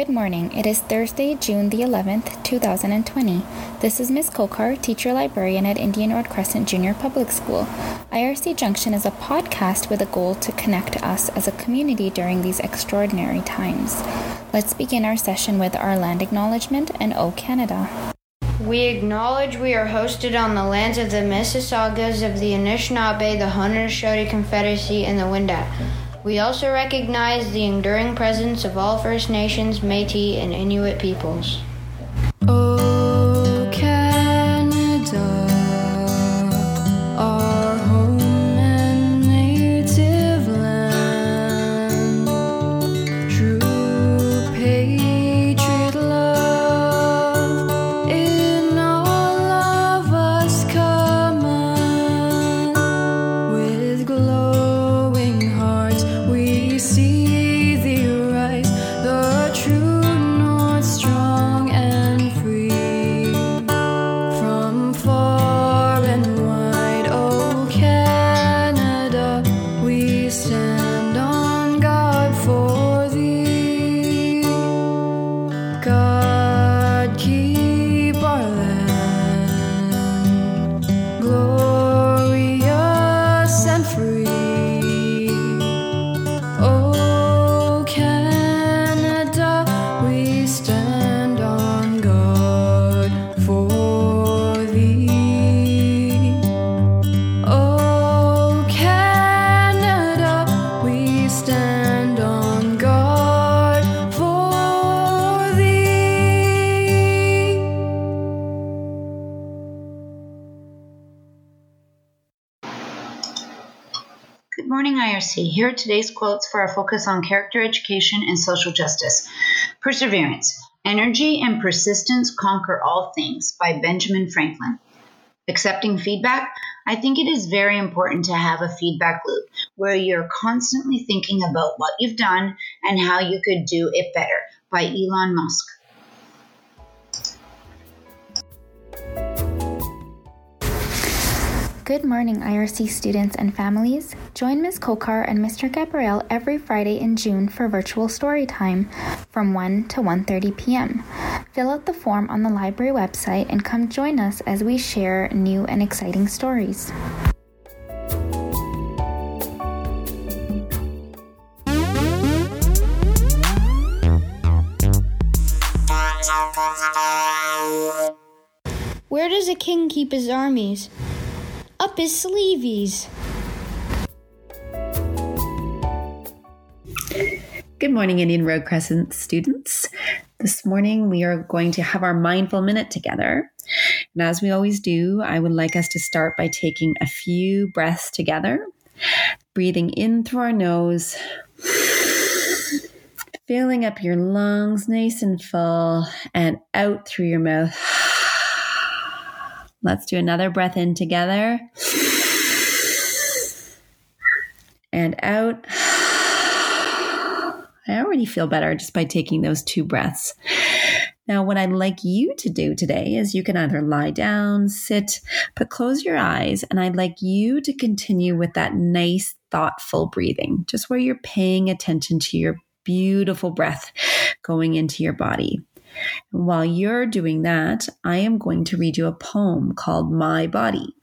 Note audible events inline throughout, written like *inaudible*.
Good morning. It is Thursday, June the 11th, 2020. This is Ms. Kokar, teacher librarian at Indian Road Crescent Junior Public School. IRC Junction is a podcast with a goal to connect us as a community during these extraordinary times. Let's begin our session with our land acknowledgement and O Canada. We acknowledge we are hosted on the lands of the Mississaugas of the Anishinaabe, the Haudenosaunee Confederacy, and the Wendat. We also recognize the enduring presence of all First Nations, Metis, and Inuit peoples. Here are today's quotes for our focus on character education and social justice. Perseverance. Energy and persistence conquer all things by Benjamin Franklin. Accepting feedback. I think it is very important to have a feedback loop where you're constantly thinking about what you've done and how you could do it better by Elon Musk. Good morning, IRC students and families. Join Ms. Kokar and Mr. Gabriel every Friday in June for virtual story time from 1 to 1:30 p.m. Fill out the form on the library website and come join us as we share new and exciting stories. Where does a king keep his armies? Up his sleeveys. Good morning, Indian Road Crescent students. This morning we are going to have our mindful minute together. And as we always do, I would like us to start by taking a few breaths together, breathing in through our nose, filling up your lungs nice and full, and out through your mouth. Let's do another breath in together. And out. I already feel better just by taking those two breaths. Now, what I'd like you to do today is you can either lie down, sit, but close your eyes, and I'd like you to continue with that nice, thoughtful breathing, just where you're paying attention to your beautiful breath going into your body. And while you're doing that, I am going to read you a poem called My Body.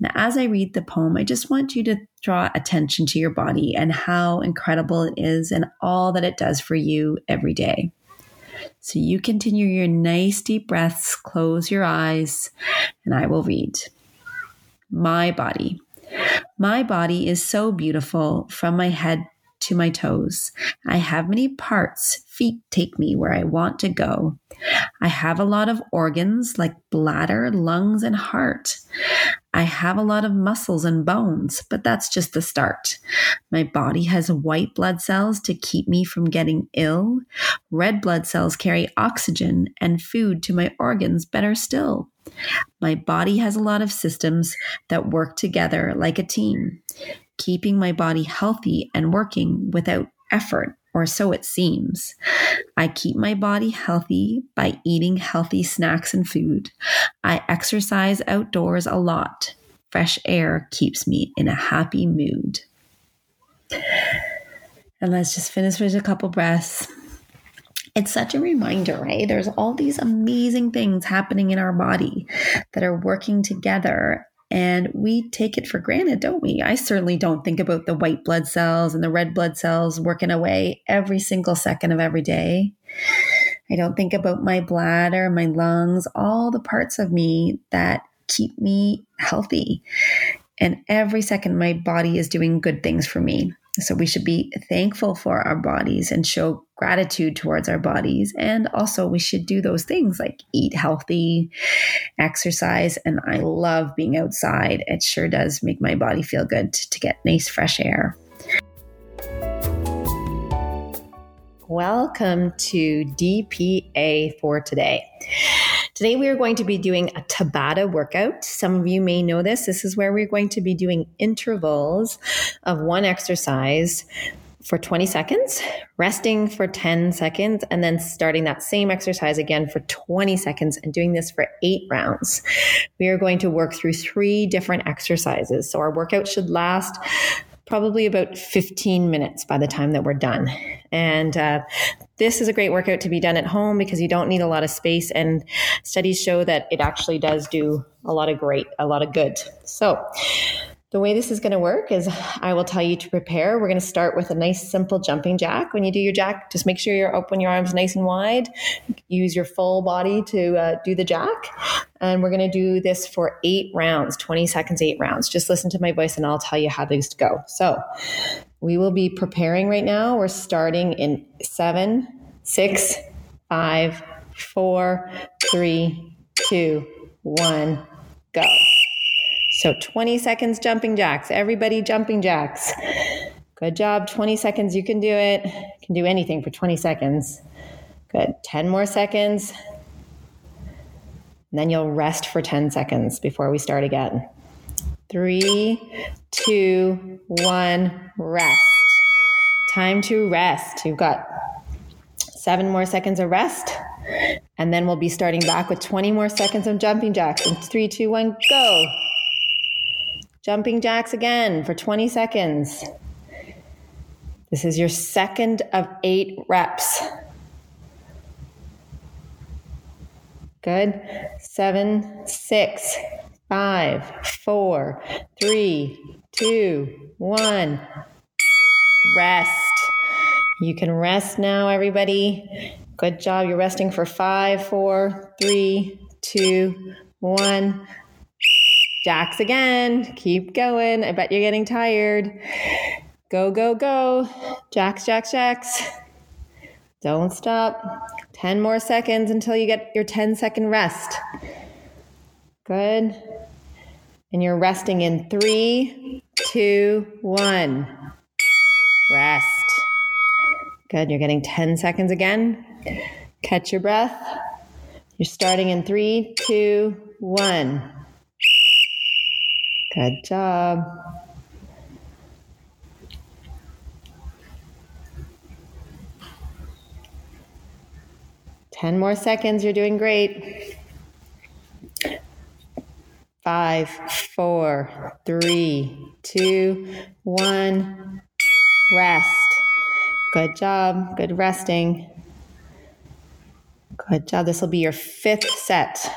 And as I read the poem, I just want you to draw attention to your body and how incredible it is and all that it does for you every day. So you continue your nice deep breaths, close your eyes, and I will read. My body. My body is so beautiful from my head to my toes. I have many parts. Feet take me where I want to go. I have a lot of organs like bladder, lungs, and heart. I have a lot of muscles and bones, but that's just the start. My body has white blood cells to keep me from getting ill. Red blood cells carry oxygen and food to my organs better still. My body has a lot of systems that work together like a team keeping my body healthy and working without effort, or so it seems. I keep my body healthy by eating healthy snacks and food. I exercise outdoors a lot. Fresh air keeps me in a happy mood. And let's just finish with a couple breaths. it's such a reminder, right? There's all these amazing things happening in our body that are working together. And we take it for granted, don't we? I certainly don't think about the white blood cells and the red blood cells working away every single second of every day. I don't think about my bladder, my lungs, all the parts of me that keep me healthy. And every second, my body is doing good things for me. So we should be thankful for our bodies and show gratitude towards our bodies. And also, we should do those things like eat healthy, exercise. And I love being outside. It sure does make my body feel good to get nice, fresh air. Welcome to DPA for today. Today, we are going to be doing a Tabata workout. Some of you may know this. This is where we're going to be doing intervals of one exercise for 20 seconds, resting for 10 seconds, and then starting that same exercise again for 20 seconds and doing this for eight rounds. We are going to work through three different exercises. So our workout should last probably about 15 minutes by the time that we're done. And uh, this is a great workout to be done at home because you don't need a lot of space. And studies show that it actually does do a lot of great, a lot of good. So, the way this is going to work is I will tell you to prepare. We're going to start with a nice simple jumping jack. When you do your jack, just make sure you open your arms nice and wide. Use your full body to uh, do the jack. And we're going to do this for eight rounds, 20 seconds, eight rounds. Just listen to my voice and I'll tell you how these go. So we will be preparing right now. We're starting in seven, six, five, four, three, two, one, go. So 20 seconds jumping jacks. Everybody jumping jacks. Good job. 20 seconds. You can do it. You can do anything for 20 seconds. Good. 10 more seconds. And then you'll rest for 10 seconds before we start again. Three, two, one, rest. Time to rest. You've got seven more seconds of rest. And then we'll be starting back with 20 more seconds of jumping jacks. In three, two, one, go. Jumping jacks again for 20 seconds. This is your second of eight reps. Good. Seven, six, five, four, three, two, one. Rest. You can rest now, everybody. Good job. You're resting for five, four, three, two, one. Jacks again. Keep going. I bet you're getting tired. Go, go, go. Jacks, jacks, jacks. Don't stop. 10 more seconds until you get your 10 second rest. Good. And you're resting in three, two, one. Rest. Good. You're getting 10 seconds again. Catch your breath. You're starting in three, two, one. Good job. Ten more seconds. You're doing great. Five, four, three, two, one. Rest. Good job. Good resting. Good job. This will be your fifth set.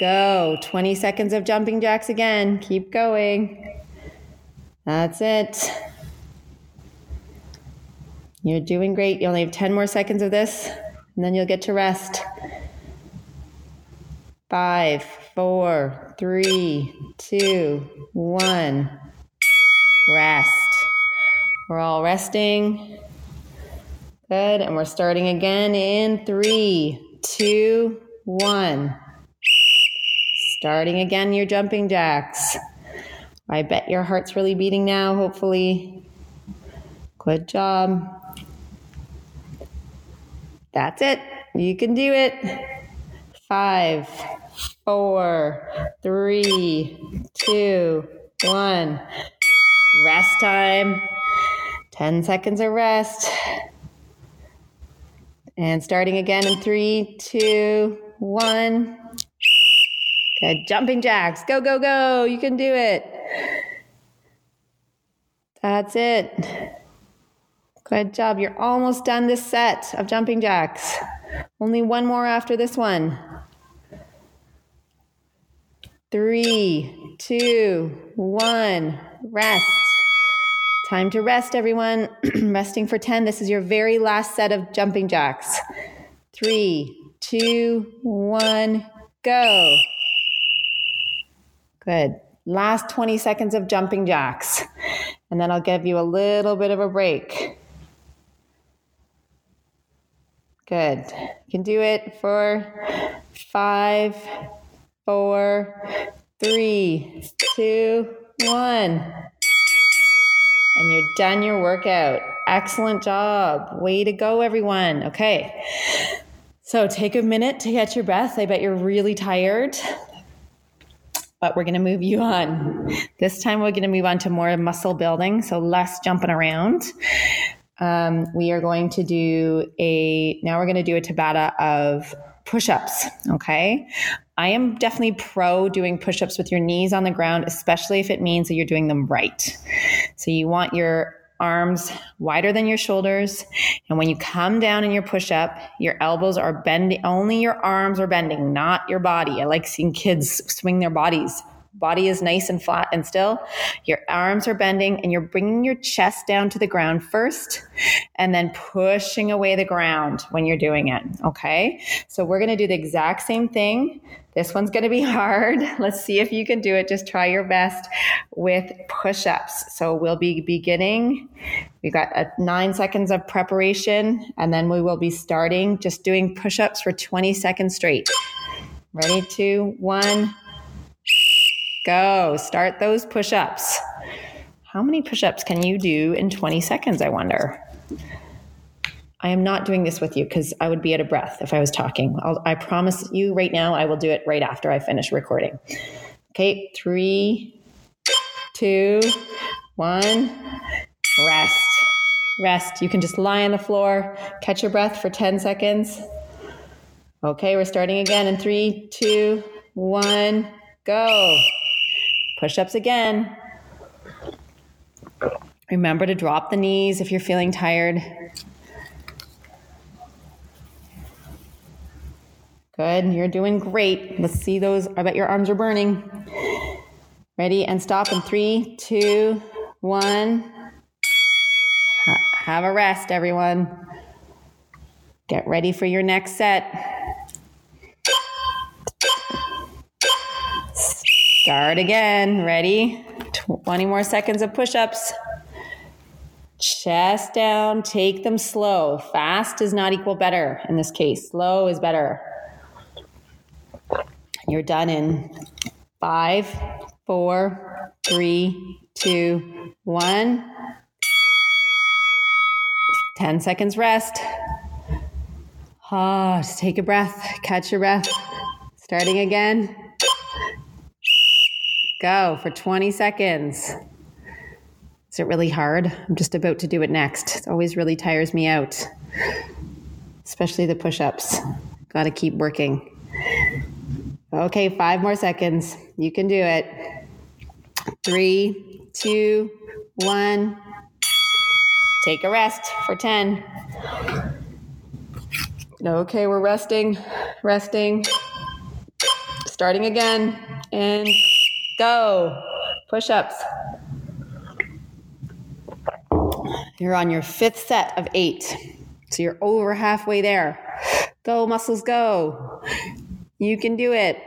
Go. 20 seconds of jumping jacks again. Keep going. That's it. You're doing great. You only have 10 more seconds of this, and then you'll get to rest. Five, four, three, two, one. Rest. We're all resting. Good. And we're starting again in three, two, one. Starting again your jumping jacks. I bet your heart's really beating now, hopefully. Good job. That's it. You can do it. Five, four, three, two, one. Rest time. 10 seconds of rest. And starting again in three, two, one. Good. Jumping jacks. Go, go, go. You can do it. That's it. Good job. You're almost done this set of jumping jacks. Only one more after this one. Three, two, one. Rest. Time to rest, everyone. *clears throat* Resting for 10. This is your very last set of jumping jacks. Three, two, one, go. Good. Last 20 seconds of jumping jacks. And then I'll give you a little bit of a break. Good. You can do it for five, four, three, two, one. And you're done your workout. Excellent job. Way to go, everyone. Okay. So take a minute to catch your breath. I bet you're really tired. But we're going to move you on. This time we're going to move on to more muscle building, so less jumping around. Um, we are going to do a, now we're going to do a Tabata of push ups. Okay. I am definitely pro doing push ups with your knees on the ground, especially if it means that you're doing them right. So you want your arms wider than your shoulders. And when you come down in your push up, your elbows are bending, only your arms are bending, not your body. I like seeing kids swing their bodies body is nice and flat and still. Your arms are bending and you're bringing your chest down to the ground first and then pushing away the ground when you're doing it. Okay. So we're going to do the exact same thing. This one's going to be *laughs* hard. Let's see if you can do it. Just try your best with push ups. So we'll be beginning. We've got a nine seconds of preparation and then we will be starting just doing push ups for 20 seconds straight. Ready? Two, one. Go. Start those push ups. How many push ups can you do in 20 seconds? I wonder. I am not doing this with you because I would be out of breath if I was talking. I'll, I promise you right now, I will do it right after I finish recording. Okay, three, two, one, rest. Rest. You can just lie on the floor, catch your breath for 10 seconds. Okay, we're starting again in three, two, one, go. Push ups again. Remember to drop the knees if you're feeling tired. Good, you're doing great. Let's see those. I bet your arms are burning. Ready and stop in three, two, one. have a rest, everyone. Get ready for your next set. Start again. Ready? 20 more seconds of push ups. Chest down. Take them slow. Fast does not equal better in this case. Slow is better. You're done in five, four, three, two, one. 10 seconds rest. Ah, just take a breath. Catch your breath. Starting again. Go for 20 seconds. Is it really hard? I'm just about to do it next. It always really tires me out, especially the push ups. Got to keep working. Okay, five more seconds. You can do it. Three, two, one. Take a rest for 10. Okay, we're resting, resting. Starting again. And Go. Push ups. You're on your fifth set of eight. So you're over halfway there. Go, muscles, go. You can do it.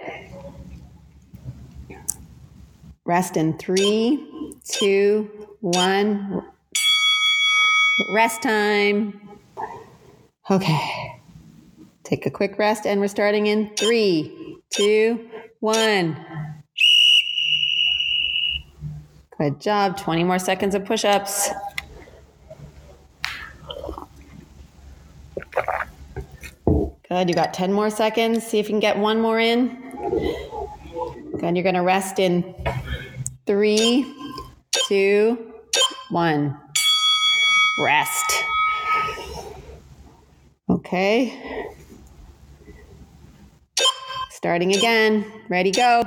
Rest in three, two, one. Rest time. Okay. Take a quick rest, and we're starting in three, two, one. Good job. 20 more seconds of push ups. Good. You got 10 more seconds. See if you can get one more in. Good. You're going to rest in three, two, one. Rest. Okay. Starting again. Ready, go.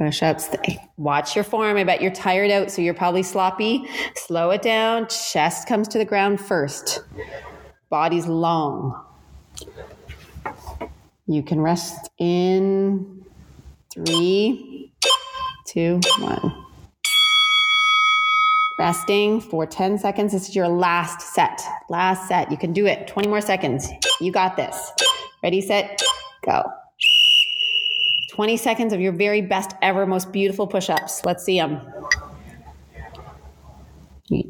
Push ups. Watch your form. I bet you're tired out, so you're probably sloppy. Slow it down. Chest comes to the ground first. Body's long. You can rest in three, two, one. Resting for 10 seconds. This is your last set. Last set. You can do it. 20 more seconds. You got this. Ready, set, go. 20 seconds of your very best ever, most beautiful push ups. Let's see them.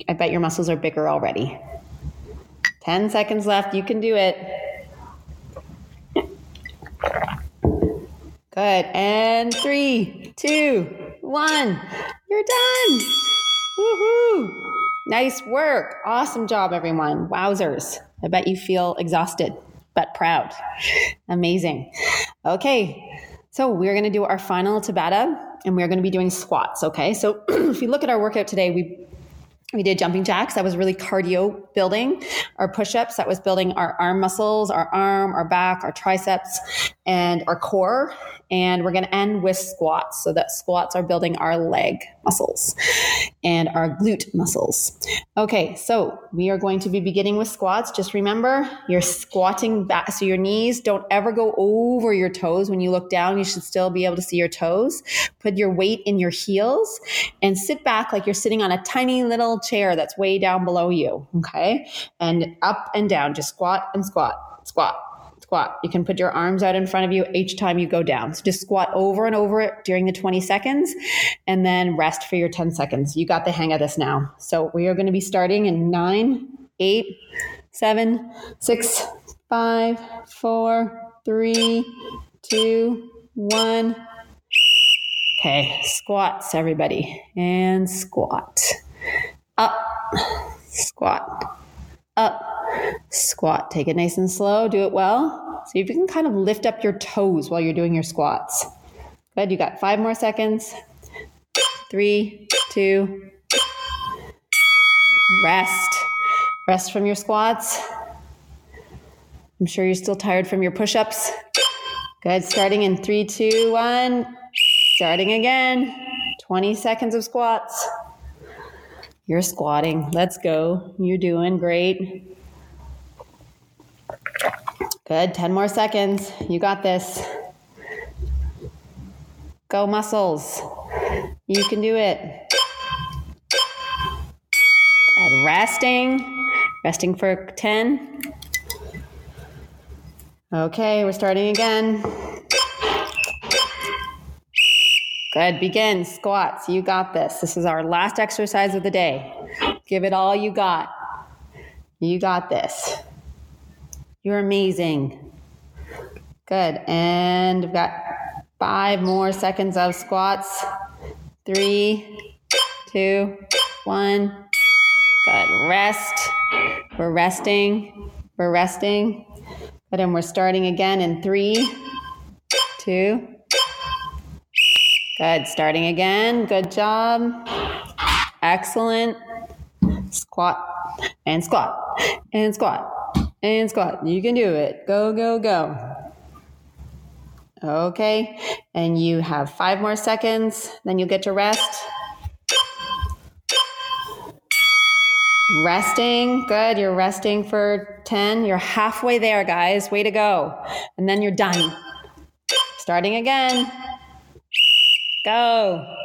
I bet your muscles are bigger already. 10 seconds left. You can do it. Good. And three, two, one. You're done. Woohoo! Nice work. Awesome job, everyone. Wowzers. I bet you feel exhausted, but proud. Amazing. Okay. So we're going to do our final Tabata and we're going to be doing squats. Okay. So *clears throat* if you look at our workout today, we we did jumping jacks. That was really cardio building. Our push ups, that was building our arm muscles, our arm, our back, our triceps, and our core. And we're going to end with squats. So that squats are building our leg muscles and our glute muscles. Okay, so we are going to be beginning with squats. Just remember you're squatting back. So your knees don't ever go over your toes. When you look down, you should still be able to see your toes. Put your weight in your heels and sit back like you're sitting on a tiny little chair that's way down below you. Okay, and up and down, just squat and squat, squat squat. You can put your arms out in front of you each time you go down. So just squat over and over it during the 20 seconds and then rest for your 10 seconds. You got the hang of this now. So we are going to be starting in nine, eight, seven, six, five, four, three, two, one. Okay, squats, everybody. And squat. Up, squat, Squat. Take it nice and slow. Do it well. See if you can kind of lift up your toes while you're doing your squats. Good. You got five more seconds. Three, two, rest. Rest from your squats. I'm sure you're still tired from your push ups. Good. Starting in three, two, one. Starting again. 20 seconds of squats. You're squatting. Let's go. You're doing great. Good. 10 more seconds. You got this. Go, muscles. You can do it. Good. Resting. Resting for 10. Okay, we're starting again. Good. Begin. Squats. You got this. This is our last exercise of the day. Give it all you got. You got this. You're amazing. Good. And we've got five more seconds of squats. Three, two, one. Good. Rest. We're resting. We're resting. Good. And we're starting again in three, two. Good. Starting again. Good job. Excellent. Squat and squat and squat and squat. You can do it. Go, go, go. Okay. And you have five more seconds. Then you'll get to rest. Resting. Good. You're resting for 10. You're halfway there, guys. Way to go. And then you're done. Starting again. Go.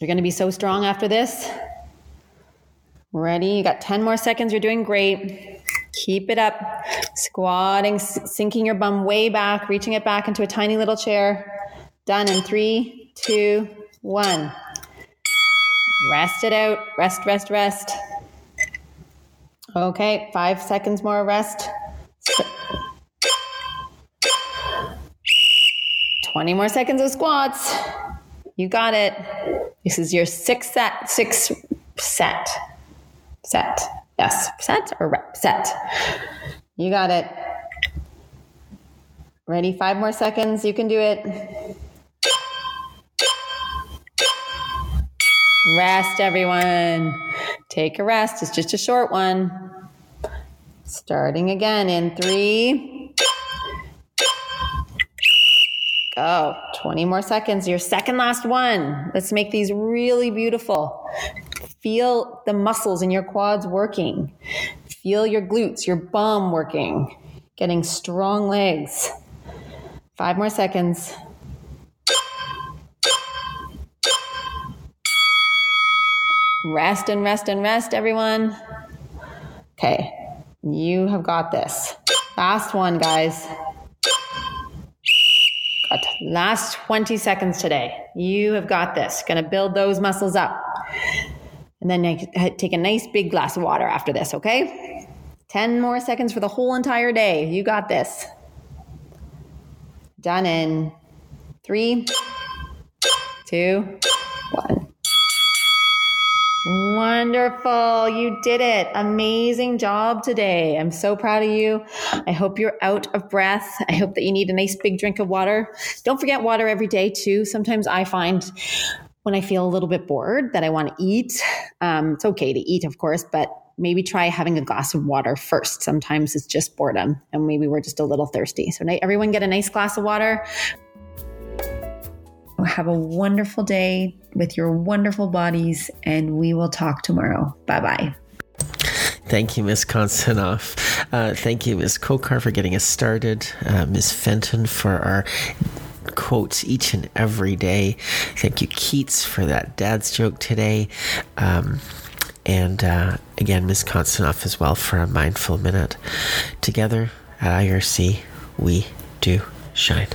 You're going to be so strong after this. Ready? You got 10 more seconds. You're doing great. Keep it up. Squatting, sinking your bum way back, reaching it back into a tiny little chair. Done in three, two, one. Rest it out. Rest, rest, rest. Okay, five seconds more rest. 20 more seconds of squats. You got it. This is your sixth set, sixth set set. Yes, set or rep? Set. You got it. Ready? Five more seconds. You can do it. Rest, everyone. Take a rest. It's just a short one. Starting again in three. Go. 20 more seconds. Your second last one. Let's make these really beautiful. Feel the muscles in your quads working. Feel your glutes, your bum working. Getting strong legs. Five more seconds. Rest and rest and rest, everyone. Okay, you have got this. Last one, guys. Got last 20 seconds today. You have got this. Gonna build those muscles up. And then take a nice big glass of water after this, okay? 10 more seconds for the whole entire day. You got this. Done in three, two, one. Wonderful. You did it. Amazing job today. I'm so proud of you. I hope you're out of breath. I hope that you need a nice big drink of water. Don't forget water every day, too. Sometimes I find when I feel a little bit bored that I want to eat. Um, it's okay to eat, of course, but maybe try having a glass of water first. Sometimes it's just boredom and maybe we're just a little thirsty. So, everyone get a nice glass of water. Have a wonderful day with your wonderful bodies, and we will talk tomorrow. Bye bye. Thank you, Miss Konstanoff. Uh, thank you, Miss Kokar, for getting us started. Uh, Miss Fenton for our quotes each and every day. Thank you, Keats, for that dad's joke today. Um, and uh, again, Ms. Konstanoff as well for a mindful minute. Together at IRC, we do shine.